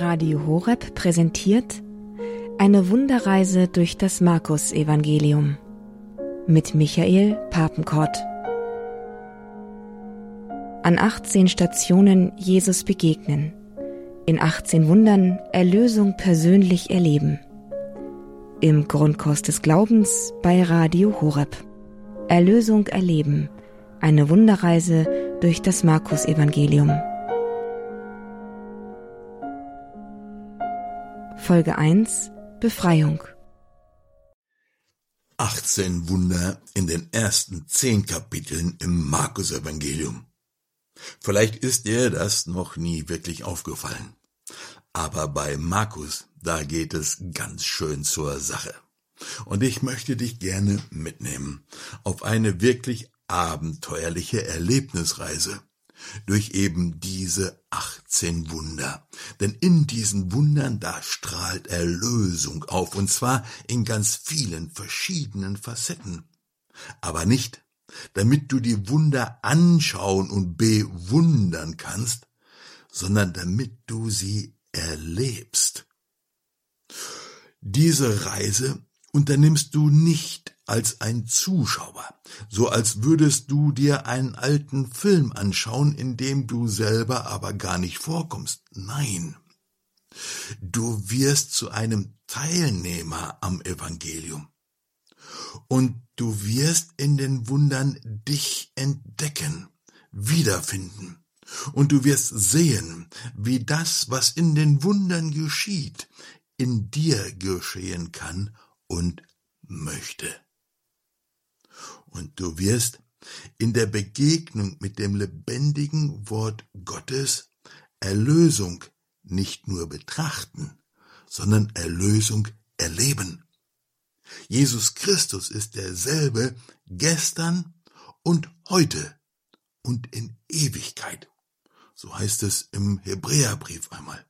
Radio Horeb präsentiert eine Wunderreise durch das Markus-Evangelium mit Michael Papenkort. An 18 Stationen Jesus begegnen, in 18 Wundern Erlösung persönlich erleben. Im Grundkurs des Glaubens bei Radio Horeb. Erlösung erleben, eine Wunderreise durch das Markus-Evangelium. Folge 1 Befreiung 18 Wunder in den ersten zehn Kapiteln im Markus-Evangelium. Vielleicht ist dir das noch nie wirklich aufgefallen. Aber bei Markus, da geht es ganz schön zur Sache. Und ich möchte dich gerne mitnehmen auf eine wirklich abenteuerliche Erlebnisreise durch eben diese 18 Wunder. Denn in diesen Wundern, da strahlt Erlösung auf, und zwar in ganz vielen verschiedenen Facetten. Aber nicht, damit du die Wunder anschauen und bewundern kannst, sondern damit du sie erlebst. Diese Reise unternimmst du nicht als ein Zuschauer, so als würdest du dir einen alten Film anschauen, in dem du selber aber gar nicht vorkommst. Nein. Du wirst zu einem Teilnehmer am Evangelium. Und du wirst in den Wundern dich entdecken, wiederfinden. Und du wirst sehen, wie das, was in den Wundern geschieht, in dir geschehen kann und möchte. Und du wirst in der Begegnung mit dem lebendigen Wort Gottes Erlösung nicht nur betrachten, sondern Erlösung erleben. Jesus Christus ist derselbe gestern und heute und in Ewigkeit. So heißt es im Hebräerbrief einmal.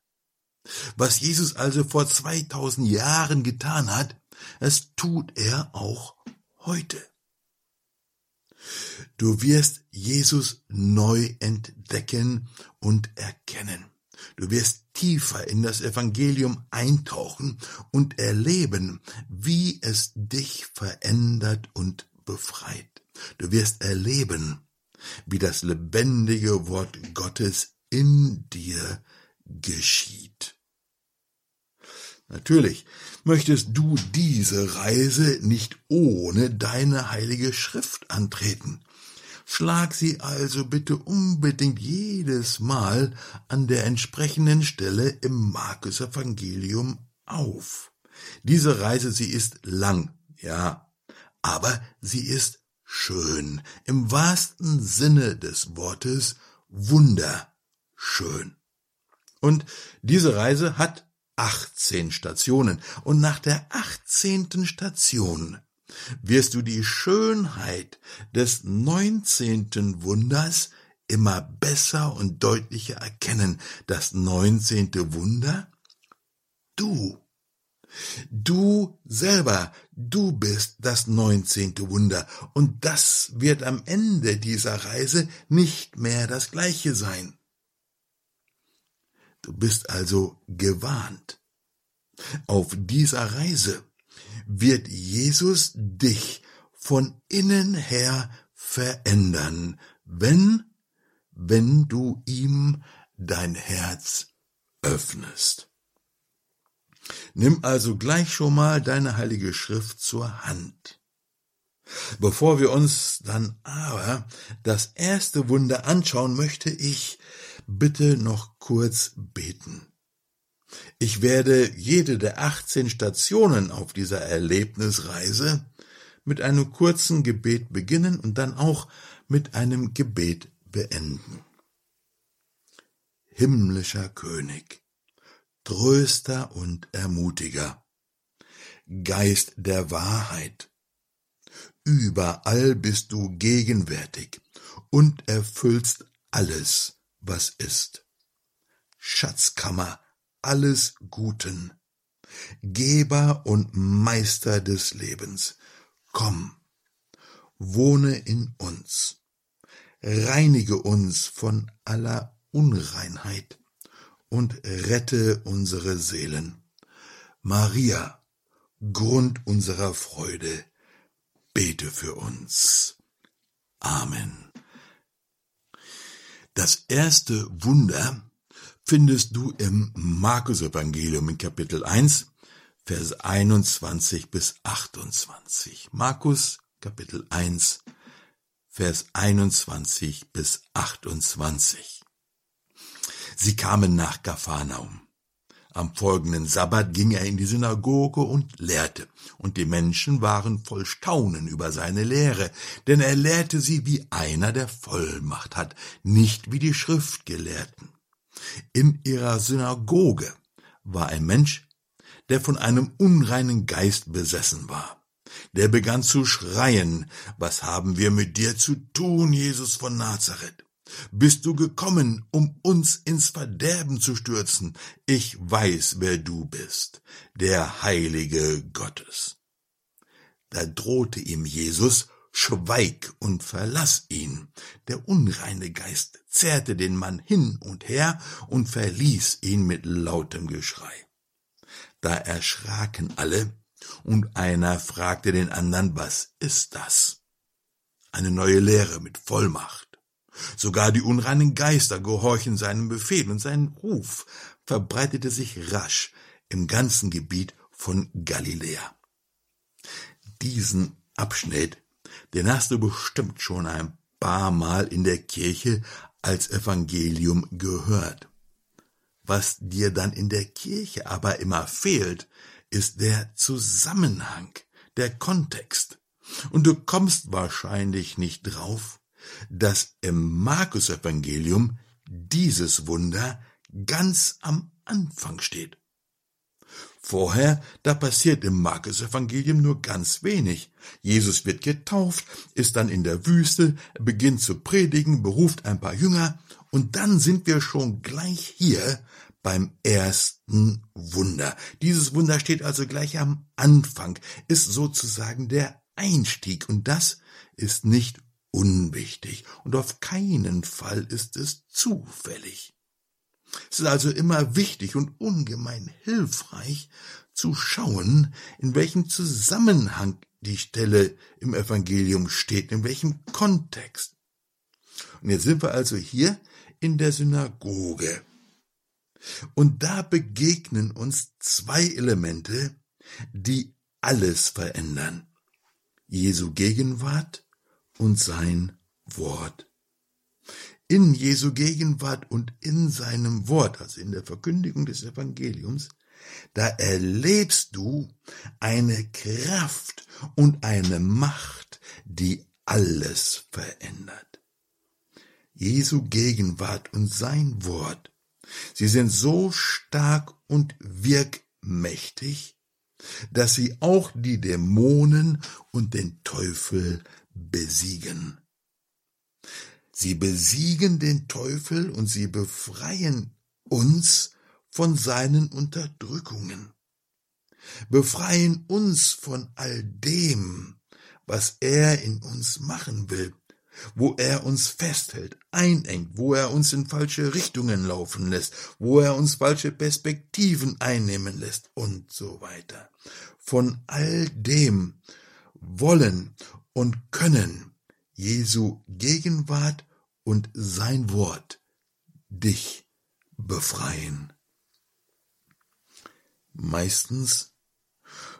Was Jesus also vor 2000 Jahren getan hat, es tut er auch heute. Du wirst Jesus neu entdecken und erkennen. Du wirst tiefer in das Evangelium eintauchen und erleben, wie es dich verändert und befreit. Du wirst erleben, wie das lebendige Wort Gottes in dir geschieht. Natürlich möchtest du diese Reise nicht ohne deine heilige Schrift antreten. Schlag sie also bitte unbedingt jedes Mal an der entsprechenden Stelle im Markus Evangelium auf. Diese Reise, sie ist lang, ja, aber sie ist schön, im wahrsten Sinne des Wortes wunderschön. Und diese Reise hat 18 Stationen. Und nach der 18. Station wirst du die Schönheit des 19. Wunders immer besser und deutlicher erkennen. Das 19. Wunder? Du. Du selber, du bist das 19. Wunder. Und das wird am Ende dieser Reise nicht mehr das gleiche sein. Du bist also gewarnt. Auf dieser Reise wird Jesus dich von innen her verändern, wenn, wenn du ihm dein Herz öffnest. Nimm also gleich schon mal deine heilige Schrift zur Hand. Bevor wir uns dann aber das erste Wunder anschauen, möchte ich bitte noch kurz beten. Ich werde jede der 18 Stationen auf dieser Erlebnisreise mit einem kurzen Gebet beginnen und dann auch mit einem Gebet beenden. Himmlischer König, Tröster und Ermutiger, Geist der Wahrheit, überall bist du gegenwärtig und erfüllst alles, was ist. Schatzkammer alles Guten, Geber und Meister des Lebens, komm, wohne in uns, reinige uns von aller Unreinheit und rette unsere Seelen. Maria, Grund unserer Freude, bete für uns. Amen. Das erste Wunder findest du im Markus-Evangelium in Kapitel 1, Vers 21 bis 28. Markus, Kapitel 1, Vers 21 bis 28. Sie kamen nach Gapharnaum. Am folgenden Sabbat ging er in die Synagoge und lehrte, und die Menschen waren voll Staunen über seine Lehre, denn er lehrte sie wie einer, der Vollmacht hat, nicht wie die Schriftgelehrten. In ihrer Synagoge war ein Mensch, der von einem unreinen Geist besessen war. Der begann zu schreien, was haben wir mit dir zu tun, Jesus von Nazareth? Bist du gekommen, um uns ins Verderben zu stürzen? Ich weiß, wer du bist, der Heilige Gottes. Da drohte ihm Jesus, Schweig und verlass ihn. Der unreine Geist zerrte den Mann hin und her und verließ ihn mit lautem Geschrei. Da erschraken alle, und einer fragte den anderen, was ist das? Eine neue Lehre mit Vollmacht. Sogar die unreinen Geister gehorchen seinem Befehl und sein Ruf verbreitete sich rasch im ganzen Gebiet von Galiläa. Diesen Abschnitt, den hast du bestimmt schon ein paar Mal in der Kirche als Evangelium gehört. Was dir dann in der Kirche aber immer fehlt, ist der Zusammenhang, der Kontext. Und du kommst wahrscheinlich nicht drauf, dass im Markus-Evangelium dieses Wunder ganz am Anfang steht. Vorher, da passiert im Markus-Evangelium nur ganz wenig. Jesus wird getauft, ist dann in der Wüste, beginnt zu predigen, beruft ein paar Jünger, und dann sind wir schon gleich hier beim ersten Wunder. Dieses Wunder steht also gleich am Anfang, ist sozusagen der Einstieg, und das ist nicht unwichtig und auf keinen Fall ist es zufällig. Es ist also immer wichtig und ungemein hilfreich zu schauen, in welchem Zusammenhang die Stelle im Evangelium steht, in welchem Kontext. Und jetzt sind wir also hier in der Synagoge. Und da begegnen uns zwei Elemente, die alles verändern. Jesu Gegenwart und sein Wort. In Jesu Gegenwart und in seinem Wort, also in der Verkündigung des Evangeliums, da erlebst du eine Kraft und eine Macht, die alles verändert. Jesu Gegenwart und sein Wort, sie sind so stark und wirkmächtig, dass sie auch die Dämonen und den Teufel besiegen. Sie besiegen den Teufel und sie befreien uns von seinen Unterdrückungen, befreien uns von all dem, was er in uns machen will, wo er uns festhält, einengt, wo er uns in falsche Richtungen laufen lässt, wo er uns falsche Perspektiven einnehmen lässt und so weiter. Von all dem wollen und können Jesu Gegenwart und sein Wort dich befreien. Meistens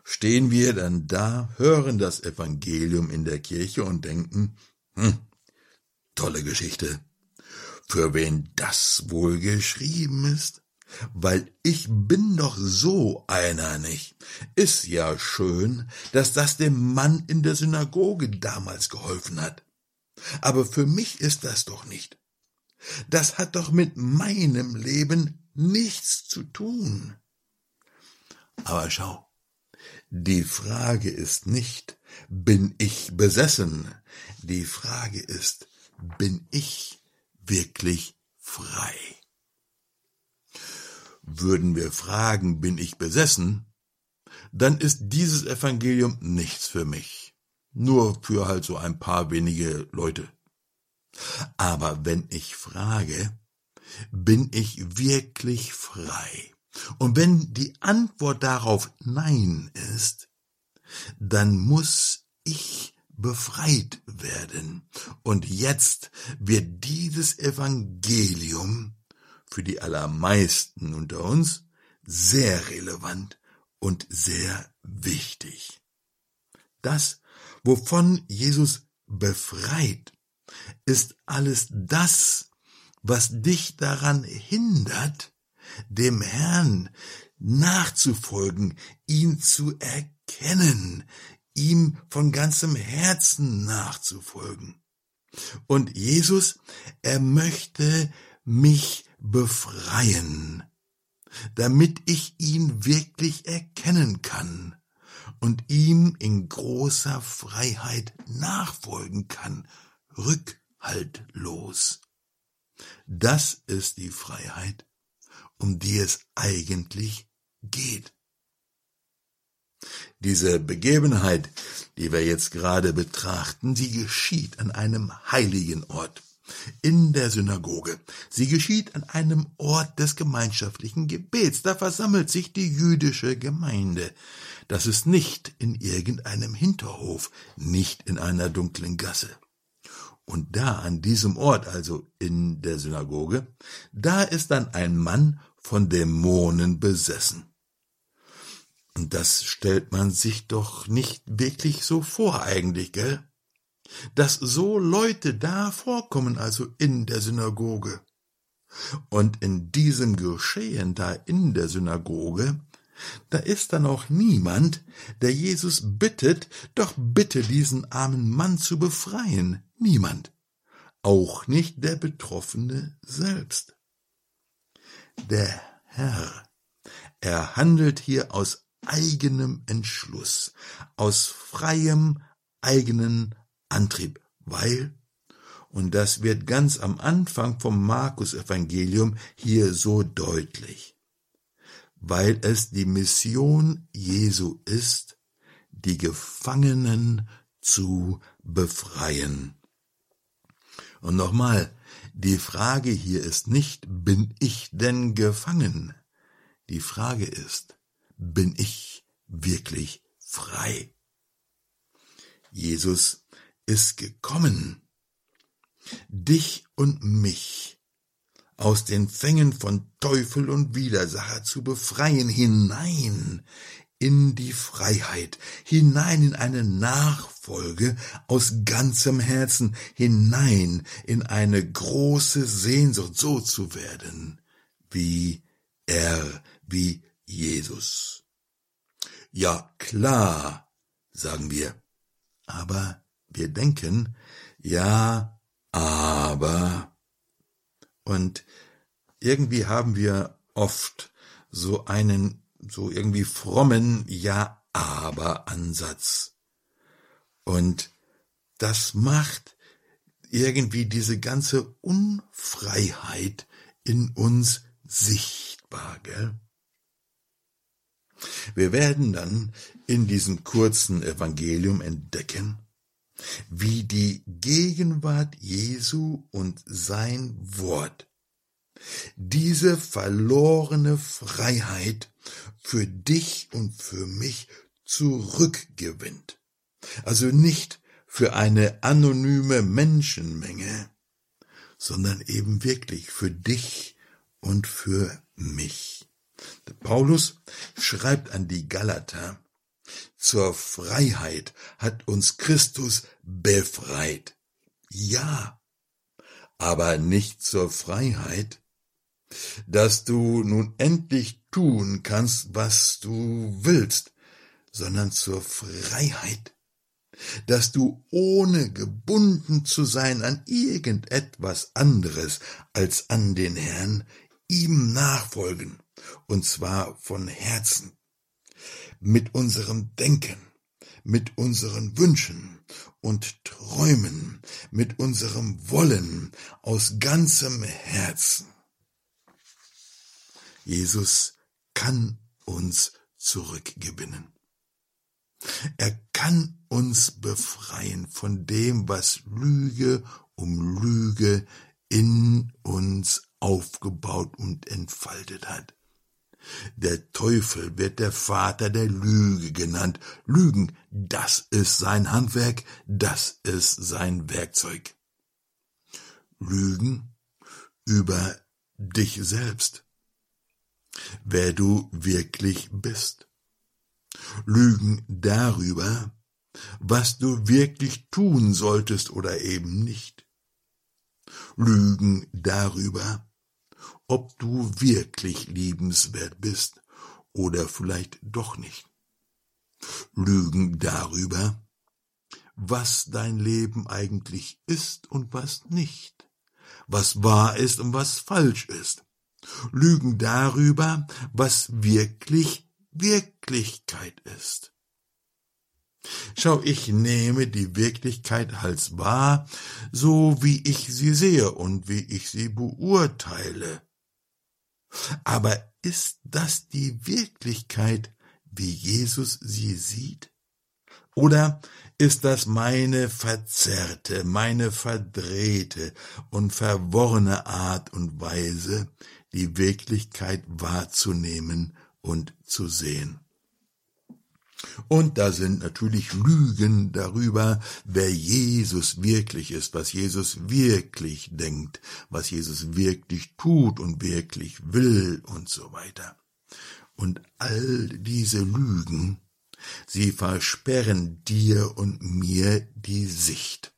stehen wir dann da, hören das Evangelium in der Kirche und denken, hm, tolle Geschichte. Für wen das wohl geschrieben ist? Weil ich bin doch so einer nicht. Ist ja schön, dass das dem Mann in der Synagoge damals geholfen hat. Aber für mich ist das doch nicht. Das hat doch mit meinem Leben nichts zu tun. Aber schau, die Frage ist nicht, bin ich besessen? Die Frage ist, bin ich wirklich frei? Würden wir fragen, bin ich besessen, dann ist dieses Evangelium nichts für mich. Nur für halt so ein paar wenige Leute. Aber wenn ich frage, bin ich wirklich frei? Und wenn die Antwort darauf Nein ist, dann muss ich befreit werden. Und jetzt wird dieses Evangelium für die allermeisten unter uns sehr relevant und sehr wichtig. Das, wovon Jesus befreit, ist alles das, was dich daran hindert, dem Herrn nachzufolgen, ihn zu erkennen, ihm von ganzem Herzen nachzufolgen. Und Jesus, er möchte mich befreien, damit ich ihn wirklich erkennen kann und ihm in großer Freiheit nachfolgen kann, rückhaltlos. Das ist die Freiheit, um die es eigentlich geht. Diese Begebenheit, die wir jetzt gerade betrachten, die geschieht an einem heiligen Ort, in der Synagoge. Sie geschieht an einem Ort des gemeinschaftlichen Gebets. Da versammelt sich die jüdische Gemeinde. Das ist nicht in irgendeinem Hinterhof, nicht in einer dunklen Gasse. Und da an diesem Ort, also in der Synagoge, da ist dann ein Mann von Dämonen besessen. Und das stellt man sich doch nicht wirklich so vor eigentlich, gell? Dass so Leute da vorkommen, also in der Synagoge. Und in diesem Geschehen da in der Synagoge, da ist dann auch niemand, der Jesus bittet, doch bitte diesen armen Mann zu befreien. Niemand. Auch nicht der Betroffene selbst. Der Herr, er handelt hier aus eigenem Entschluss, aus freiem eigenen Antrieb, weil, und das wird ganz am Anfang vom Markus Evangelium hier so deutlich, weil es die Mission Jesu ist, die Gefangenen zu befreien. Und nochmal, die Frage hier ist nicht, bin ich denn gefangen? Die Frage ist, bin ich wirklich frei. Jesus ist gekommen, dich und mich aus den Fängen von Teufel und Widersacher zu befreien, hinein in die Freiheit, hinein in eine Nachfolge aus ganzem Herzen, hinein in eine große Sehnsucht, so zu werden, wie er, wie Jesus. Ja, klar, sagen wir. Aber wir denken, ja, aber. Und irgendwie haben wir oft so einen, so irgendwie frommen Ja, aber Ansatz. Und das macht irgendwie diese ganze Unfreiheit in uns sichtbar, gell? Wir werden dann in diesem kurzen Evangelium entdecken, wie die Gegenwart Jesu und sein Wort diese verlorene Freiheit für dich und für mich zurückgewinnt. Also nicht für eine anonyme Menschenmenge, sondern eben wirklich für dich und für mich. Paulus schreibt an die Galater, zur Freiheit hat uns Christus befreit. Ja, aber nicht zur Freiheit, dass du nun endlich tun kannst, was du willst, sondern zur Freiheit, dass du ohne gebunden zu sein an irgendetwas anderes als an den Herrn ihm nachfolgen und zwar von Herzen, mit unserem Denken, mit unseren Wünschen und Träumen, mit unserem Wollen aus ganzem Herzen. Jesus kann uns zurückgewinnen. Er kann uns befreien von dem, was Lüge um Lüge in uns aufgebaut und entfaltet hat. Der Teufel wird der Vater der Lüge genannt. Lügen, das ist sein Handwerk, das ist sein Werkzeug. Lügen über dich selbst, wer du wirklich bist. Lügen darüber, was du wirklich tun solltest oder eben nicht. Lügen darüber, ob du wirklich liebenswert bist oder vielleicht doch nicht. Lügen darüber, was dein Leben eigentlich ist und was nicht, was wahr ist und was falsch ist. Lügen darüber, was wirklich Wirklichkeit ist. Schau, ich nehme die Wirklichkeit als wahr, so wie ich sie sehe und wie ich sie beurteile. Aber ist das die Wirklichkeit, wie Jesus sie sieht? Oder ist das meine verzerrte, meine verdrehte und verworrene Art und Weise, die Wirklichkeit wahrzunehmen und zu sehen? Und da sind natürlich Lügen darüber, wer Jesus wirklich ist, was Jesus wirklich denkt, was Jesus wirklich tut und wirklich will und so weiter. Und all diese Lügen, sie versperren dir und mir die Sicht.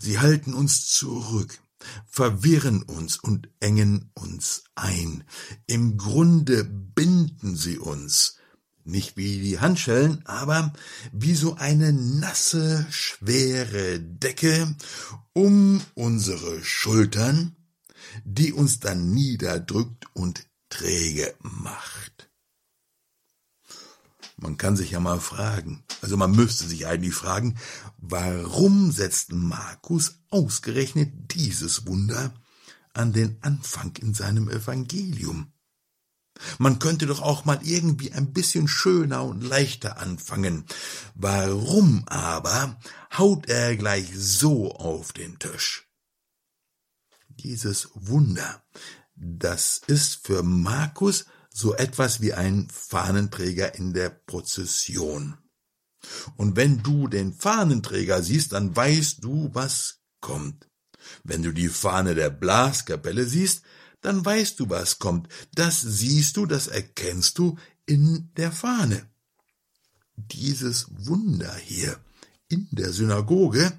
Sie halten uns zurück, verwirren uns und engen uns ein. Im Grunde binden sie uns, nicht wie die Handschellen, aber wie so eine nasse, schwere Decke um unsere Schultern, die uns dann niederdrückt und träge macht. Man kann sich ja mal fragen, also man müsste sich eigentlich fragen, warum setzt Markus ausgerechnet dieses Wunder an den Anfang in seinem Evangelium? Man könnte doch auch mal irgendwie ein bisschen schöner und leichter anfangen. Warum aber haut er gleich so auf den Tisch? Dieses Wunder, das ist für Markus so etwas wie ein Fahnenträger in der Prozession. Und wenn du den Fahnenträger siehst, dann weißt du, was kommt. Wenn du die Fahne der Blaskapelle siehst, dann weißt du, was kommt. Das siehst du, das erkennst du in der Fahne. Dieses Wunder hier in der Synagoge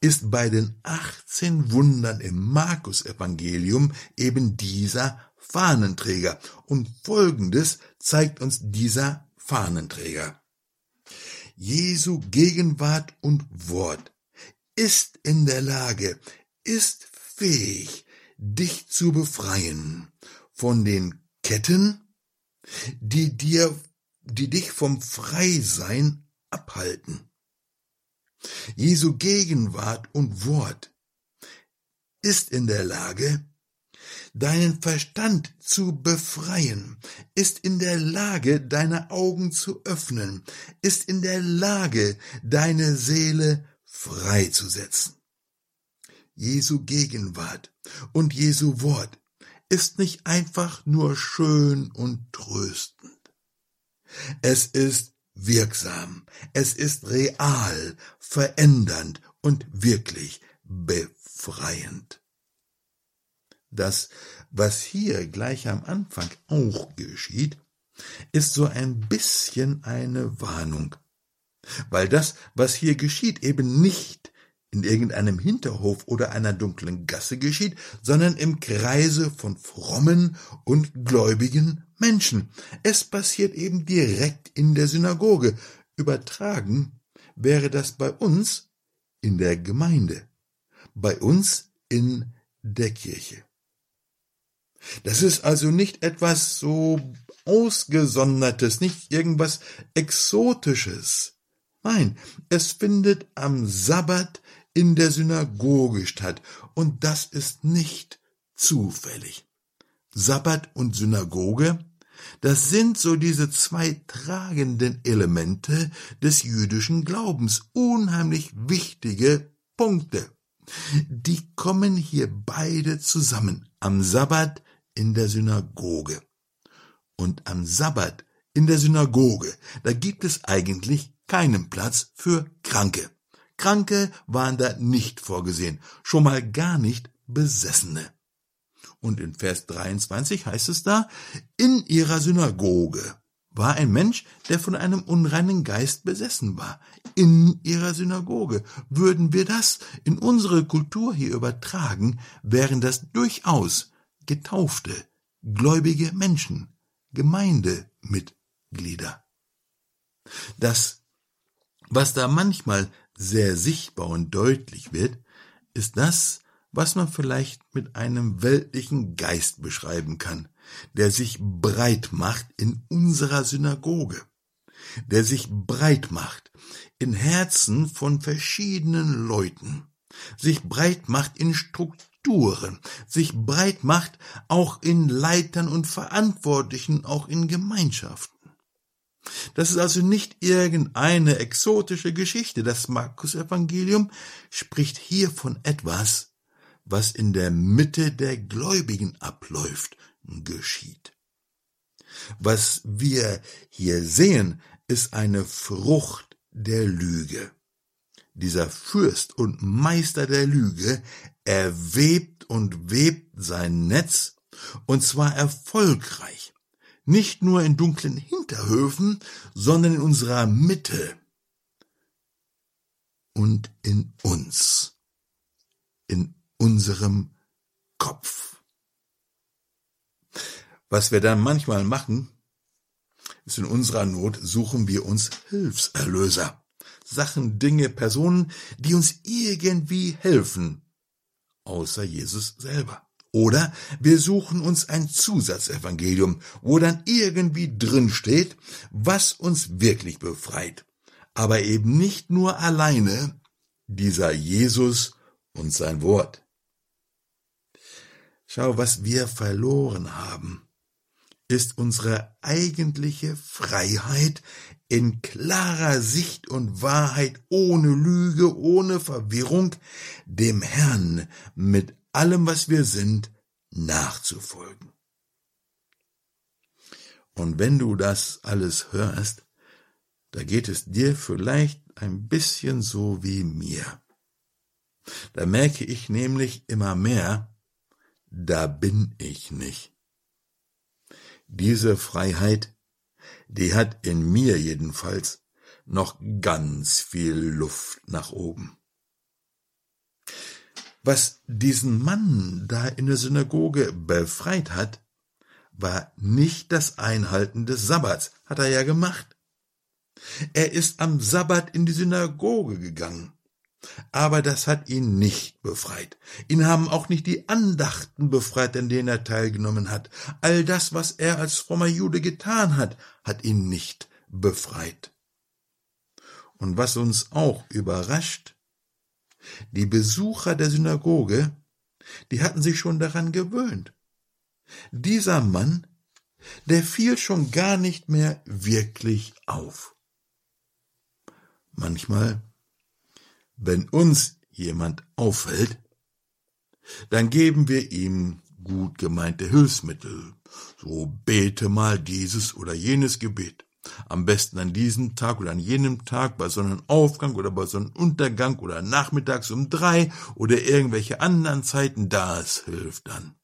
ist bei den 18 Wundern im Markus-Evangelium eben dieser Fahnenträger. Und folgendes zeigt uns dieser Fahnenträger. Jesu Gegenwart und Wort ist in der Lage, ist fähig, dich zu befreien von den Ketten, die dir, die dich vom Freisein abhalten. Jesu Gegenwart und Wort ist in der Lage, deinen Verstand zu befreien, ist in der Lage, deine Augen zu öffnen, ist in der Lage, deine Seele freizusetzen. Jesu Gegenwart und Jesu Wort ist nicht einfach nur schön und tröstend. Es ist wirksam, es ist real, verändernd und wirklich befreiend. Das, was hier gleich am Anfang auch geschieht, ist so ein bisschen eine Warnung, weil das, was hier geschieht, eben nicht in irgendeinem Hinterhof oder einer dunklen Gasse geschieht, sondern im Kreise von frommen und gläubigen Menschen. Es passiert eben direkt in der Synagoge. Übertragen wäre das bei uns in der Gemeinde, bei uns in der Kirche. Das ist also nicht etwas so Ausgesondertes, nicht irgendwas Exotisches. Nein, es findet am Sabbat in der Synagoge statt, und das ist nicht zufällig. Sabbat und Synagoge, das sind so diese zwei tragenden Elemente des jüdischen Glaubens, unheimlich wichtige Punkte. die kommen hier beide zusammen am Sabbat in der Synagoge. Und am Sabbat in der Synagoge, da gibt es eigentlich keinen Platz für Kranke. Kranke waren da nicht vorgesehen, schon mal gar nicht Besessene. Und in Vers 23 heißt es da, in ihrer Synagoge war ein Mensch, der von einem unreinen Geist besessen war. In ihrer Synagoge. Würden wir das in unsere Kultur hier übertragen, wären das durchaus getaufte, gläubige Menschen, Gemeindemitglieder. Das, was da manchmal sehr sichtbar und deutlich wird, ist das, was man vielleicht mit einem weltlichen Geist beschreiben kann, der sich breit macht in unserer Synagoge, der sich breit macht in Herzen von verschiedenen Leuten, sich breit macht in Strukturen, sich breit macht auch in Leitern und Verantwortlichen, auch in Gemeinschaften. Das ist also nicht irgendeine exotische Geschichte. Das Markus-Evangelium spricht hier von etwas, was in der Mitte der Gläubigen abläuft, geschieht. Was wir hier sehen, ist eine Frucht der Lüge. Dieser Fürst und Meister der Lüge erwebt und webt sein Netz, und zwar erfolgreich, nicht nur in dunklen Hinterhöfen, sondern in unserer Mitte und in uns, in unserem Kopf. Was wir dann manchmal machen, ist in unserer Not suchen wir uns Hilfserlöser. Sachen, Dinge, Personen, die uns irgendwie helfen, außer Jesus selber. Oder wir suchen uns ein Zusatzevangelium, wo dann irgendwie drin steht, was uns wirklich befreit. Aber eben nicht nur alleine dieser Jesus und sein Wort. Schau, was wir verloren haben, ist unsere eigentliche Freiheit in klarer Sicht und Wahrheit, ohne Lüge, ohne Verwirrung, dem Herrn mit allem, was wir sind, nachzufolgen. Und wenn du das alles hörst, da geht es dir vielleicht ein bisschen so wie mir. Da merke ich nämlich immer mehr, da bin ich nicht. Diese Freiheit, die hat in mir jedenfalls noch ganz viel Luft nach oben. Was diesen Mann da in der Synagoge befreit hat, war nicht das Einhalten des Sabbats, hat er ja gemacht. Er ist am Sabbat in die Synagoge gegangen. Aber das hat ihn nicht befreit. Ihn haben auch nicht die Andachten befreit, an denen er teilgenommen hat. All das, was er als frommer Jude getan hat, hat ihn nicht befreit. Und was uns auch überrascht, die Besucher der Synagoge, die hatten sich schon daran gewöhnt. Dieser Mann, der fiel schon gar nicht mehr wirklich auf. Manchmal wenn uns jemand auffällt, dann geben wir ihm gut gemeinte Hilfsmittel. So bete mal dieses oder jenes Gebet. Am besten an diesem Tag oder an jenem Tag bei Sonnenaufgang oder bei Sonnenuntergang oder nachmittags um drei oder irgendwelche anderen Zeiten, das hilft dann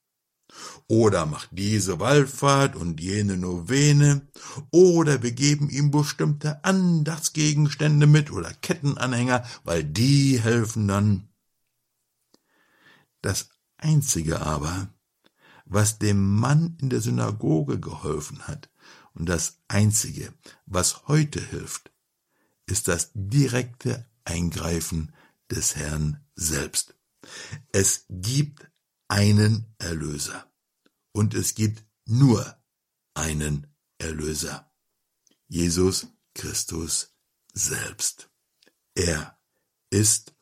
oder macht diese Wallfahrt und jene Novene, oder wir geben ihm bestimmte Andachtsgegenstände mit oder Kettenanhänger, weil die helfen dann. Das Einzige aber, was dem Mann in der Synagoge geholfen hat, und das Einzige, was heute hilft, ist das direkte Eingreifen des Herrn selbst. Es gibt einen Erlöser und es gibt nur einen Erlöser, Jesus Christus selbst. Er ist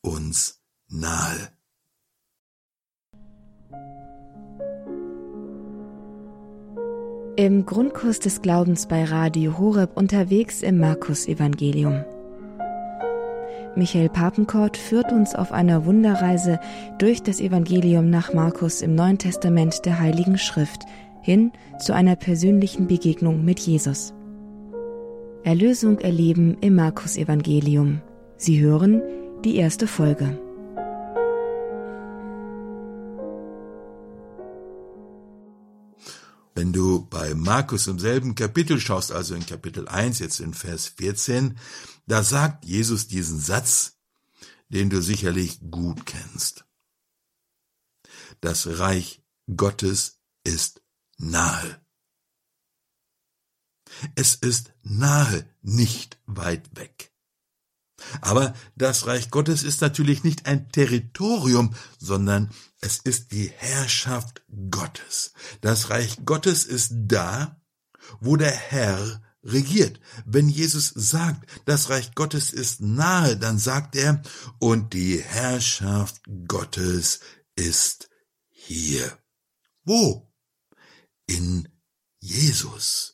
uns nahe. Im Grundkurs des Glaubens bei Radio Horeb unterwegs im Markus Evangelium. Michael Papenkort führt uns auf einer Wunderreise durch das Evangelium nach Markus im Neuen Testament der Heiligen Schrift hin zu einer persönlichen Begegnung mit Jesus. Erlösung erleben im Markus Evangelium. Sie hören die erste Folge. Wenn du bei Markus im selben Kapitel schaust, also in Kapitel 1, jetzt in Vers 14, da sagt Jesus diesen Satz, den du sicherlich gut kennst. Das Reich Gottes ist nahe. Es ist nahe, nicht weit weg. Aber das Reich Gottes ist natürlich nicht ein Territorium, sondern es ist die Herrschaft Gottes. Das Reich Gottes ist da, wo der Herr regiert. Wenn Jesus sagt, das Reich Gottes ist nahe, dann sagt er, und die Herrschaft Gottes ist hier. Wo? In Jesus.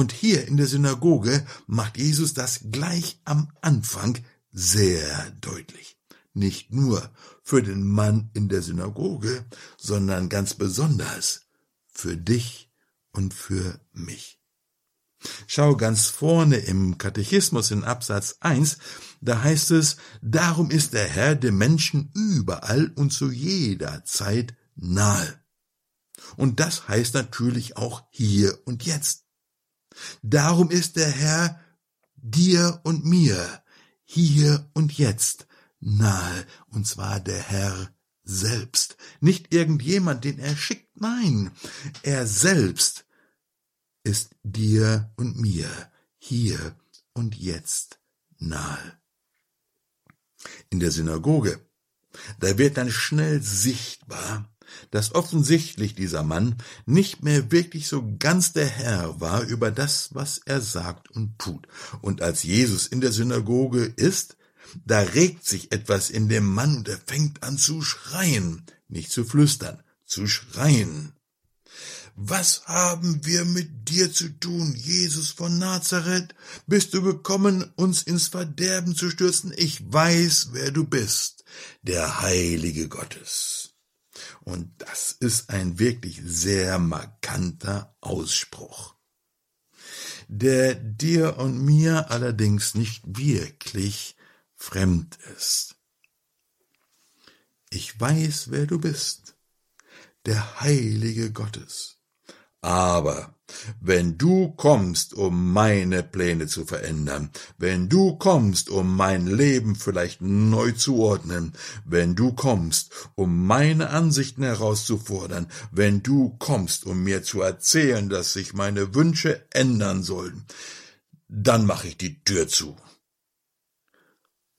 Und hier in der Synagoge macht Jesus das gleich am Anfang sehr deutlich. Nicht nur für den Mann in der Synagoge, sondern ganz besonders für dich und für mich. Schau ganz vorne im Katechismus in Absatz 1, da heißt es, darum ist der Herr dem Menschen überall und zu jeder Zeit nahe. Und das heißt natürlich auch hier und jetzt. Darum ist der Herr dir und mir hier und jetzt nahe, und zwar der Herr selbst, nicht irgendjemand, den er schickt, nein, er selbst ist dir und mir hier und jetzt nahe. In der Synagoge, da wird dann schnell sichtbar, dass offensichtlich dieser Mann nicht mehr wirklich so ganz der Herr war über das, was er sagt und tut. Und als Jesus in der Synagoge ist, da regt sich etwas in dem Mann und er fängt an zu schreien, nicht zu flüstern, zu schreien. Was haben wir mit dir zu tun, Jesus von Nazareth? Bist du gekommen, uns ins Verderben zu stürzen? Ich weiß, wer du bist, der Heilige Gottes. Und das ist ein wirklich sehr markanter Ausspruch, der dir und mir allerdings nicht wirklich fremd ist. Ich weiß, wer du bist, der Heilige Gottes. Aber wenn du kommst, um meine Pläne zu verändern, wenn du kommst, um mein Leben vielleicht neu zu ordnen, wenn du kommst, um meine Ansichten herauszufordern, wenn du kommst, um mir zu erzählen, dass sich meine Wünsche ändern sollen, dann mache ich die Tür zu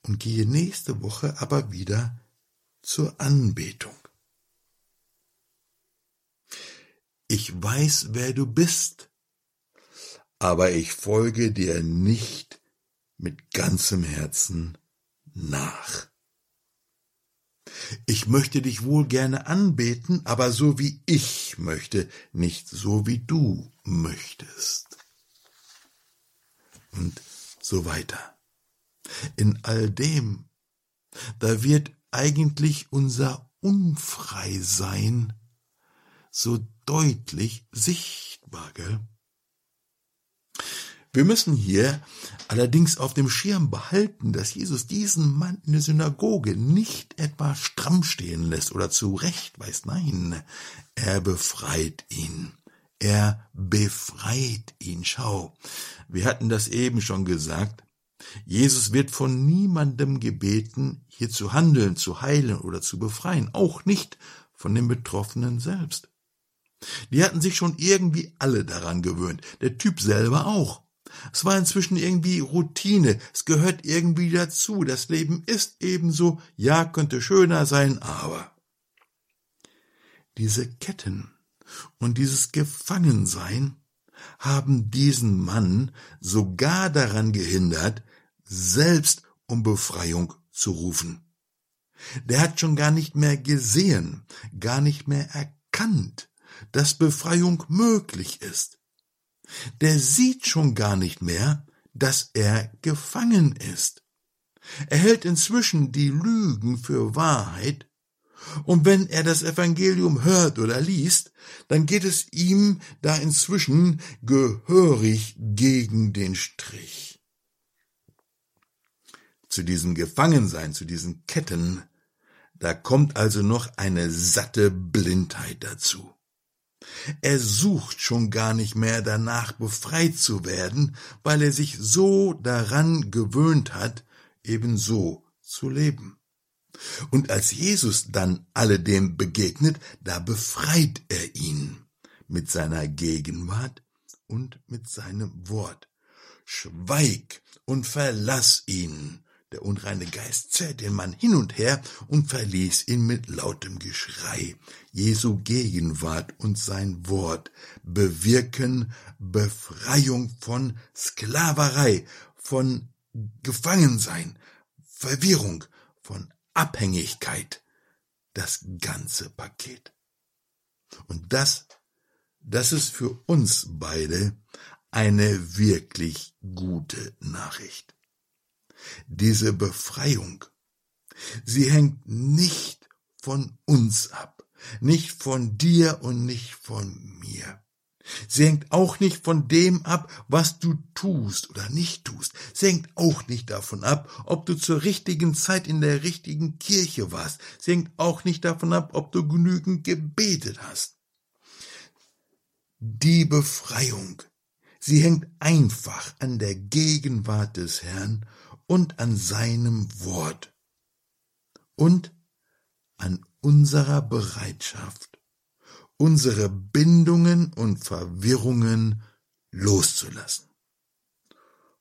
und gehe nächste Woche aber wieder zur Anbetung. Ich weiß, wer du bist, aber ich folge dir nicht mit ganzem Herzen nach. Ich möchte dich wohl gerne anbeten, aber so wie ich möchte, nicht so wie du möchtest. Und so weiter. In all dem, da wird eigentlich unser Unfreisein so deutlich sichtbar, gell? Wir müssen hier allerdings auf dem Schirm behalten, dass Jesus diesen Mann in der Synagoge nicht etwa stramm stehen lässt oder zurechtweist. Nein, er befreit ihn. Er befreit ihn. Schau, wir hatten das eben schon gesagt. Jesus wird von niemandem gebeten, hier zu handeln, zu heilen oder zu befreien, auch nicht von dem Betroffenen selbst. Die hatten sich schon irgendwie alle daran gewöhnt, der Typ selber auch. Es war inzwischen irgendwie Routine, es gehört irgendwie dazu, das Leben ist ebenso, ja, könnte schöner sein, aber. Diese Ketten und dieses Gefangensein haben diesen Mann sogar daran gehindert, selbst um Befreiung zu rufen. Der hat schon gar nicht mehr gesehen, gar nicht mehr erkannt, dass Befreiung möglich ist. Der sieht schon gar nicht mehr, dass er gefangen ist. Er hält inzwischen die Lügen für Wahrheit, und wenn er das Evangelium hört oder liest, dann geht es ihm da inzwischen gehörig gegen den Strich. Zu diesem Gefangensein, zu diesen Ketten, da kommt also noch eine satte Blindheit dazu. Er sucht schon gar nicht mehr danach befreit zu werden, weil er sich so daran gewöhnt hat, ebenso zu leben. Und als Jesus dann alledem begegnet, da befreit er ihn mit seiner Gegenwart und mit seinem Wort. Schweig und verlass ihn. Der unreine Geist zerrt den Mann hin und her und verließ ihn mit lautem Geschrei. Jesu Gegenwart und sein Wort bewirken Befreiung von Sklaverei, von Gefangensein, Verwirrung, von Abhängigkeit, das ganze Paket. Und das, das ist für uns beide eine wirklich gute Nachricht. Diese Befreiung, sie hängt nicht von uns ab, nicht von dir und nicht von mir. Sie hängt auch nicht von dem ab, was du tust oder nicht tust. Sie hängt auch nicht davon ab, ob du zur richtigen Zeit in der richtigen Kirche warst. Sie hängt auch nicht davon ab, ob du genügend gebetet hast. Die Befreiung, sie hängt einfach an der Gegenwart des Herrn und an seinem Wort und an unserer Bereitschaft, unsere Bindungen und Verwirrungen loszulassen.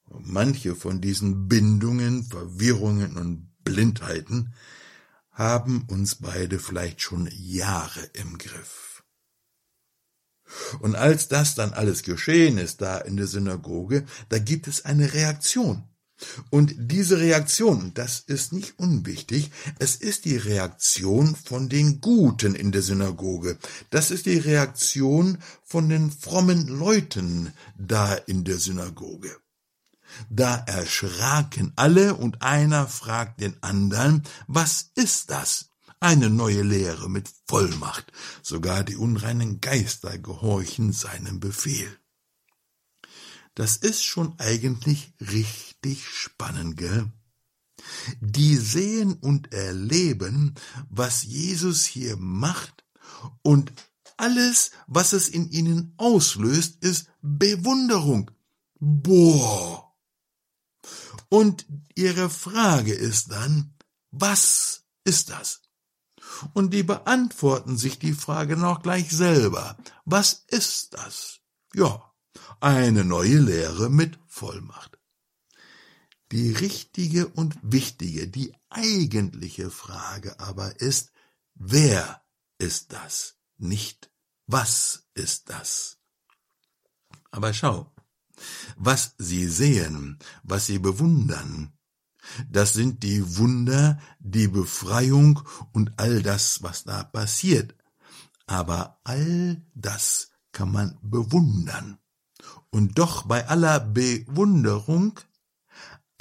Und manche von diesen Bindungen, Verwirrungen und Blindheiten haben uns beide vielleicht schon Jahre im Griff. Und als das dann alles geschehen ist da in der Synagoge, da gibt es eine Reaktion. Und diese Reaktion, das ist nicht unwichtig, es ist die Reaktion von den Guten in der Synagoge. Das ist die Reaktion von den frommen Leuten da in der Synagoge. Da erschraken alle und einer fragt den anderen, was ist das? Eine neue Lehre mit Vollmacht. Sogar die unreinen Geister gehorchen seinem Befehl. Das ist schon eigentlich richtig spannend, gell? Die sehen und erleben, was Jesus hier macht und alles, was es in ihnen auslöst, ist Bewunderung. Boah! Und ihre Frage ist dann, was ist das? Und die beantworten sich die Frage noch gleich selber. Was ist das? Ja, eine neue Lehre mit Vollmacht. Die richtige und wichtige, die eigentliche Frage aber ist, wer ist das? Nicht was ist das? Aber schau, was sie sehen, was sie bewundern, das sind die Wunder, die Befreiung und all das, was da passiert. Aber all das kann man bewundern und doch bei aller Bewunderung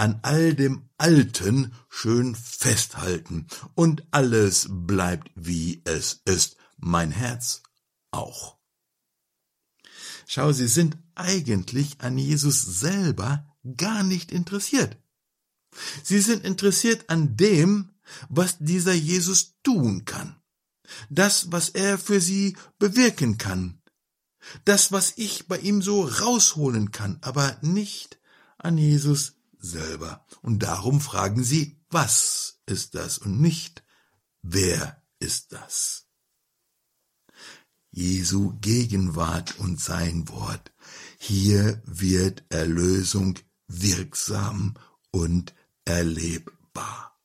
an all dem Alten schön festhalten und alles bleibt wie es ist, mein Herz auch. Schau, sie sind eigentlich an Jesus selber gar nicht interessiert. Sie sind interessiert an dem, was dieser Jesus tun kann. Das, was er für sie bewirken kann, das, was ich bei ihm so rausholen kann, aber nicht an Jesus selber. Und darum fragen sie, was ist das und nicht, wer ist das? Jesu Gegenwart und sein Wort. Hier wird Erlösung wirksam und erlebbar.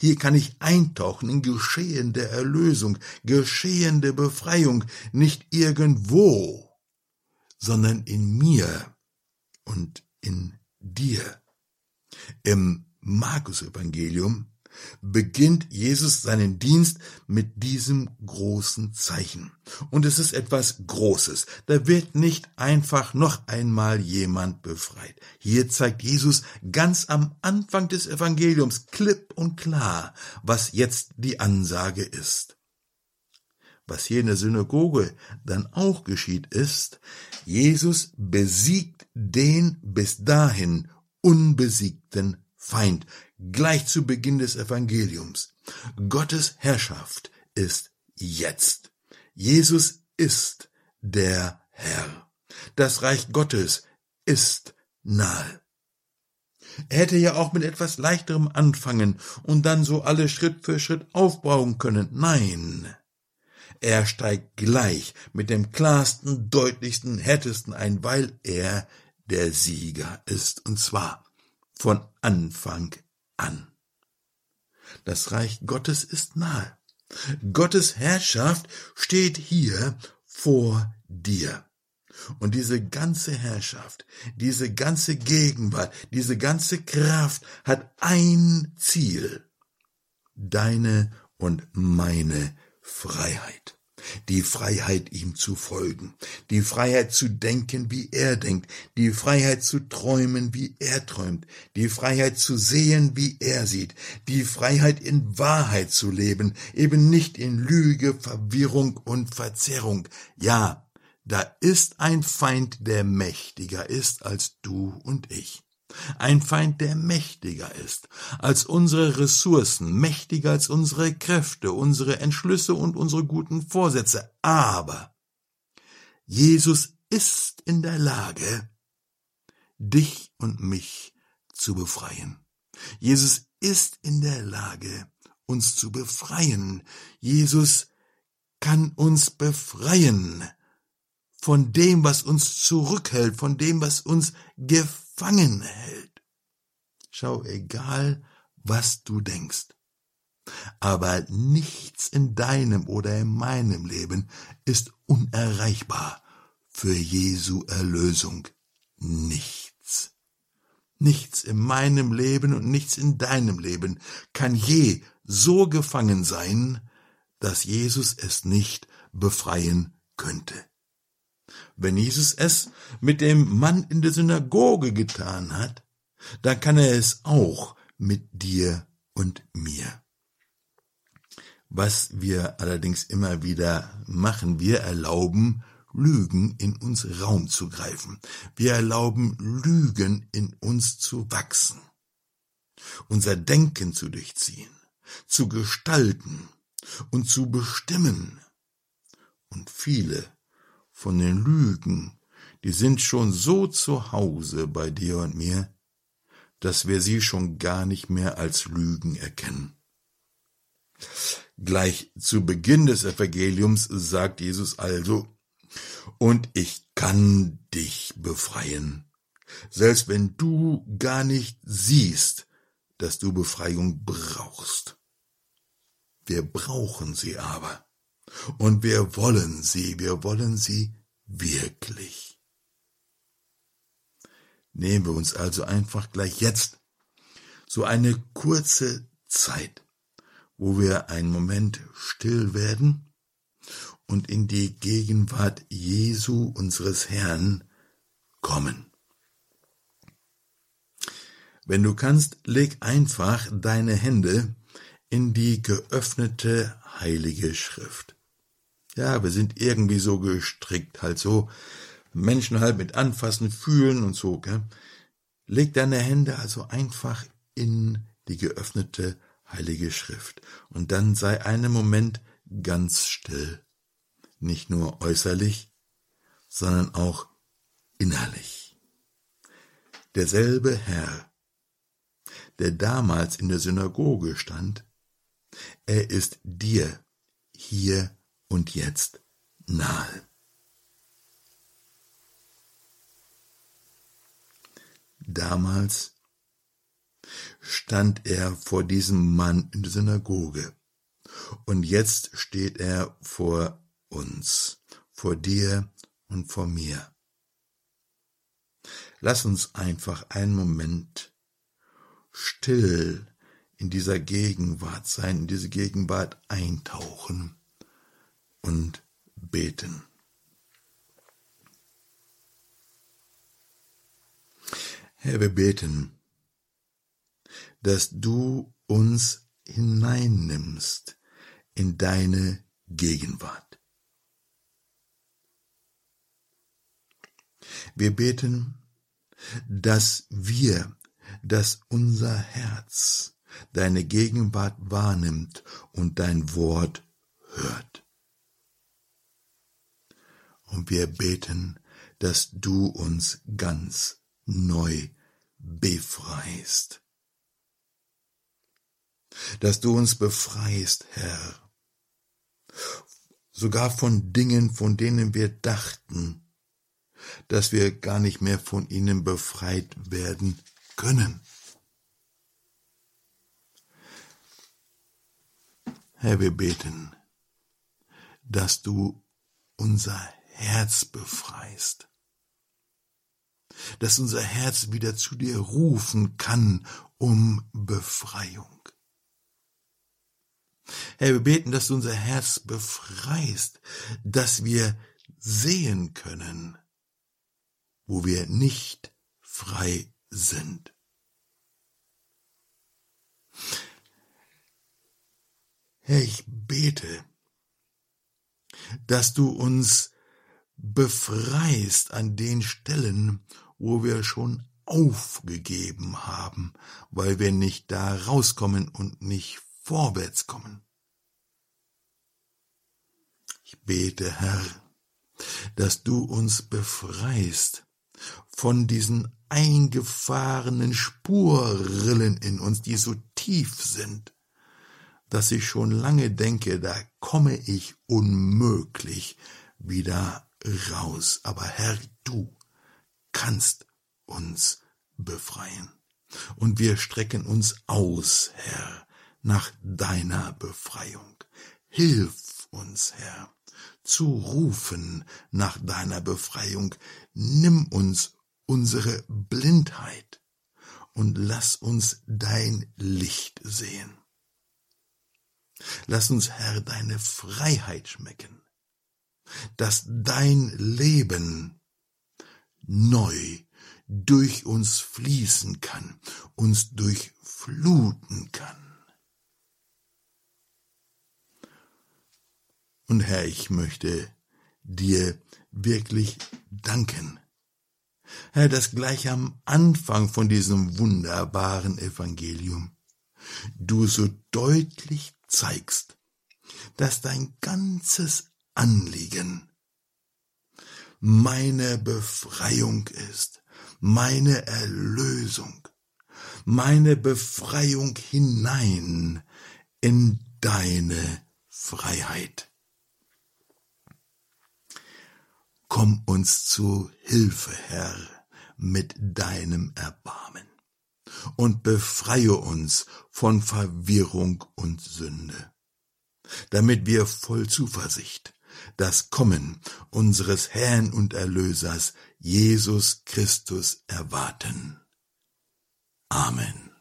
Hier kann ich eintauchen in geschehende Erlösung, geschehende Befreiung, nicht irgendwo, sondern in mir und in dir. Im Markus Evangelium, beginnt Jesus seinen Dienst mit diesem großen Zeichen. Und es ist etwas Großes. Da wird nicht einfach noch einmal jemand befreit. Hier zeigt Jesus ganz am Anfang des Evangeliums klipp und klar, was jetzt die Ansage ist. Was hier in der Synagoge dann auch geschieht, ist, Jesus besiegt den bis dahin unbesiegten Feind, gleich zu Beginn des Evangeliums. Gottes Herrschaft ist jetzt. Jesus ist der Herr. Das Reich Gottes ist nahe. Er hätte ja auch mit etwas leichterem anfangen und dann so alle Schritt für Schritt aufbauen können. Nein. Er steigt gleich mit dem klarsten, deutlichsten, härtesten ein, weil er der Sieger ist, und zwar von Anfang an. Das Reich Gottes ist nahe. Gottes Herrschaft steht hier vor dir. Und diese ganze Herrschaft, diese ganze Gegenwart, diese ganze Kraft hat ein Ziel. Deine und meine Freiheit. Die Freiheit, ihm zu folgen, die Freiheit zu denken, wie er denkt, die Freiheit zu träumen, wie er träumt, die Freiheit zu sehen, wie er sieht, die Freiheit in Wahrheit zu leben, eben nicht in Lüge, Verwirrung und Verzerrung. Ja, da ist ein Feind, der mächtiger ist als du und ich. Ein Feind, der mächtiger ist als unsere Ressourcen, mächtiger als unsere Kräfte, unsere Entschlüsse und unsere guten Vorsätze. Aber Jesus ist in der Lage, dich und mich zu befreien. Jesus ist in der Lage, uns zu befreien. Jesus kann uns befreien von dem, was uns zurückhält, von dem, was uns gefangen hält. Schau, egal was du denkst. Aber nichts in deinem oder in meinem Leben ist unerreichbar für Jesu Erlösung. Nichts. Nichts in meinem Leben und nichts in deinem Leben kann je so gefangen sein, dass Jesus es nicht befreien könnte. Wenn Jesus es mit dem Mann in der Synagoge getan hat, dann kann er es auch mit dir und mir. Was wir allerdings immer wieder machen, wir erlauben Lügen in uns Raum zu greifen. Wir erlauben Lügen in uns zu wachsen, unser Denken zu durchziehen, zu gestalten und zu bestimmen. Und viele von den Lügen, die sind schon so zu Hause bei dir und mir, dass wir sie schon gar nicht mehr als Lügen erkennen. Gleich zu Beginn des Evangeliums sagt Jesus also, und ich kann dich befreien, selbst wenn du gar nicht siehst, dass du Befreiung brauchst. Wir brauchen sie aber. Und wir wollen sie, wir wollen sie wirklich. Nehmen wir uns also einfach gleich jetzt so eine kurze Zeit, wo wir einen Moment still werden und in die Gegenwart Jesu unseres Herrn kommen. Wenn du kannst, leg einfach deine Hände in die geöffnete heilige Schrift. Ja, wir sind irgendwie so gestrickt, halt so Menschen halt mit anfassen, fühlen und so, gell? Leg deine Hände also einfach in die geöffnete heilige Schrift und dann sei einen Moment ganz still. Nicht nur äußerlich, sondern auch innerlich. Derselbe Herr, der damals in der Synagoge stand, er ist dir hier und jetzt nahe. Damals stand er vor diesem Mann in der Synagoge und jetzt steht er vor uns, vor dir und vor mir. Lass uns einfach einen Moment still in dieser Gegenwart sein, in diese Gegenwart eintauchen und beten. Herr, wir beten, dass du uns hineinnimmst in deine Gegenwart. Wir beten, dass wir, dass unser Herz deine Gegenwart wahrnimmt und dein Wort hört. Und wir beten, dass du uns ganz neu befreist. Dass du uns befreist, Herr, sogar von Dingen, von denen wir dachten, dass wir gar nicht mehr von ihnen befreit werden können. Herr, wir beten, dass du unser Herz befreist, dass unser Herz wieder zu dir rufen kann um Befreiung. Herr, wir beten, dass du unser Herz befreist, dass wir sehen können, wo wir nicht frei sind. Herr, ich bete, dass du uns befreist an den Stellen, wo wir schon aufgegeben haben, weil wir nicht da rauskommen und nicht vorwärts kommen. Ich bete, Herr, dass du uns befreist von diesen eingefahrenen Spurrillen in uns, die so tief sind, dass ich schon lange denke, da komme ich unmöglich wieder raus. Aber Herr, du kannst uns befreien. Und wir strecken uns aus, Herr, nach deiner Befreiung. Hilf uns, Herr, zu rufen nach deiner Befreiung. Nimm uns unsere Blindheit und lass uns dein Licht sehen. Lass uns, Herr, deine Freiheit schmecken, dass dein Leben neu durch uns fließen kann, uns durchfluten kann. Und Herr, ich möchte dir wirklich danken. Herr, dass gleich am Anfang von diesem wunderbaren Evangelium du so deutlich zeigst, dass dein ganzes Anliegen meine Befreiung ist, meine Erlösung, meine Befreiung hinein in deine Freiheit. Komm uns zu Hilfe, Herr, mit deinem Erbarmen und befreie uns von Verwirrung und Sünde, damit wir voll Zuversicht das Kommen unseres Herrn und Erlösers Jesus Christus erwarten. Amen.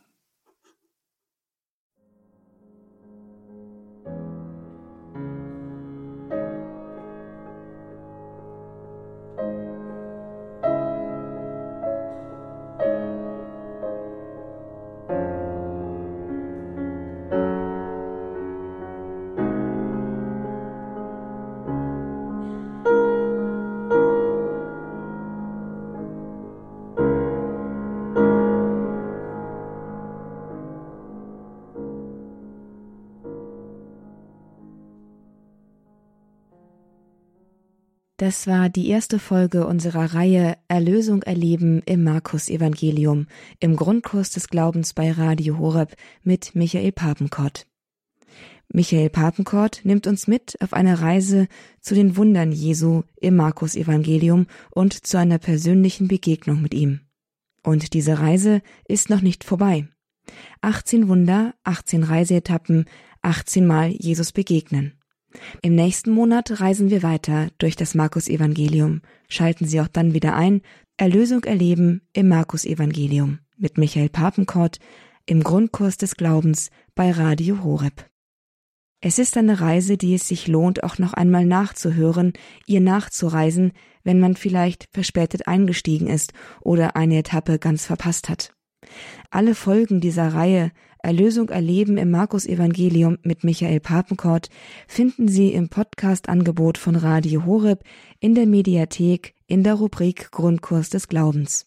Das war die erste Folge unserer Reihe Erlösung erleben im Markus Evangelium im Grundkurs des Glaubens bei Radio Horeb mit Michael Papenkort. Michael Papenkort nimmt uns mit auf eine Reise zu den Wundern Jesu im Markus Evangelium und zu einer persönlichen Begegnung mit ihm. Und diese Reise ist noch nicht vorbei. 18 Wunder, 18 Reiseetappen, 18 Mal Jesus begegnen. Im nächsten Monat reisen wir weiter durch das Markus-Evangelium. Schalten Sie auch dann wieder ein. Erlösung erleben im Markus-Evangelium mit Michael Papenkort. im Grundkurs des Glaubens bei Radio Horeb. Es ist eine Reise, die es sich lohnt, auch noch einmal nachzuhören, ihr nachzureisen, wenn man vielleicht verspätet eingestiegen ist oder eine Etappe ganz verpasst hat. Alle Folgen dieser Reihe Erlösung erleben im Markus Evangelium mit Michael Papenkort finden Sie im Podcast-Angebot von Radio Horeb in der Mediathek in der Rubrik Grundkurs des Glaubens.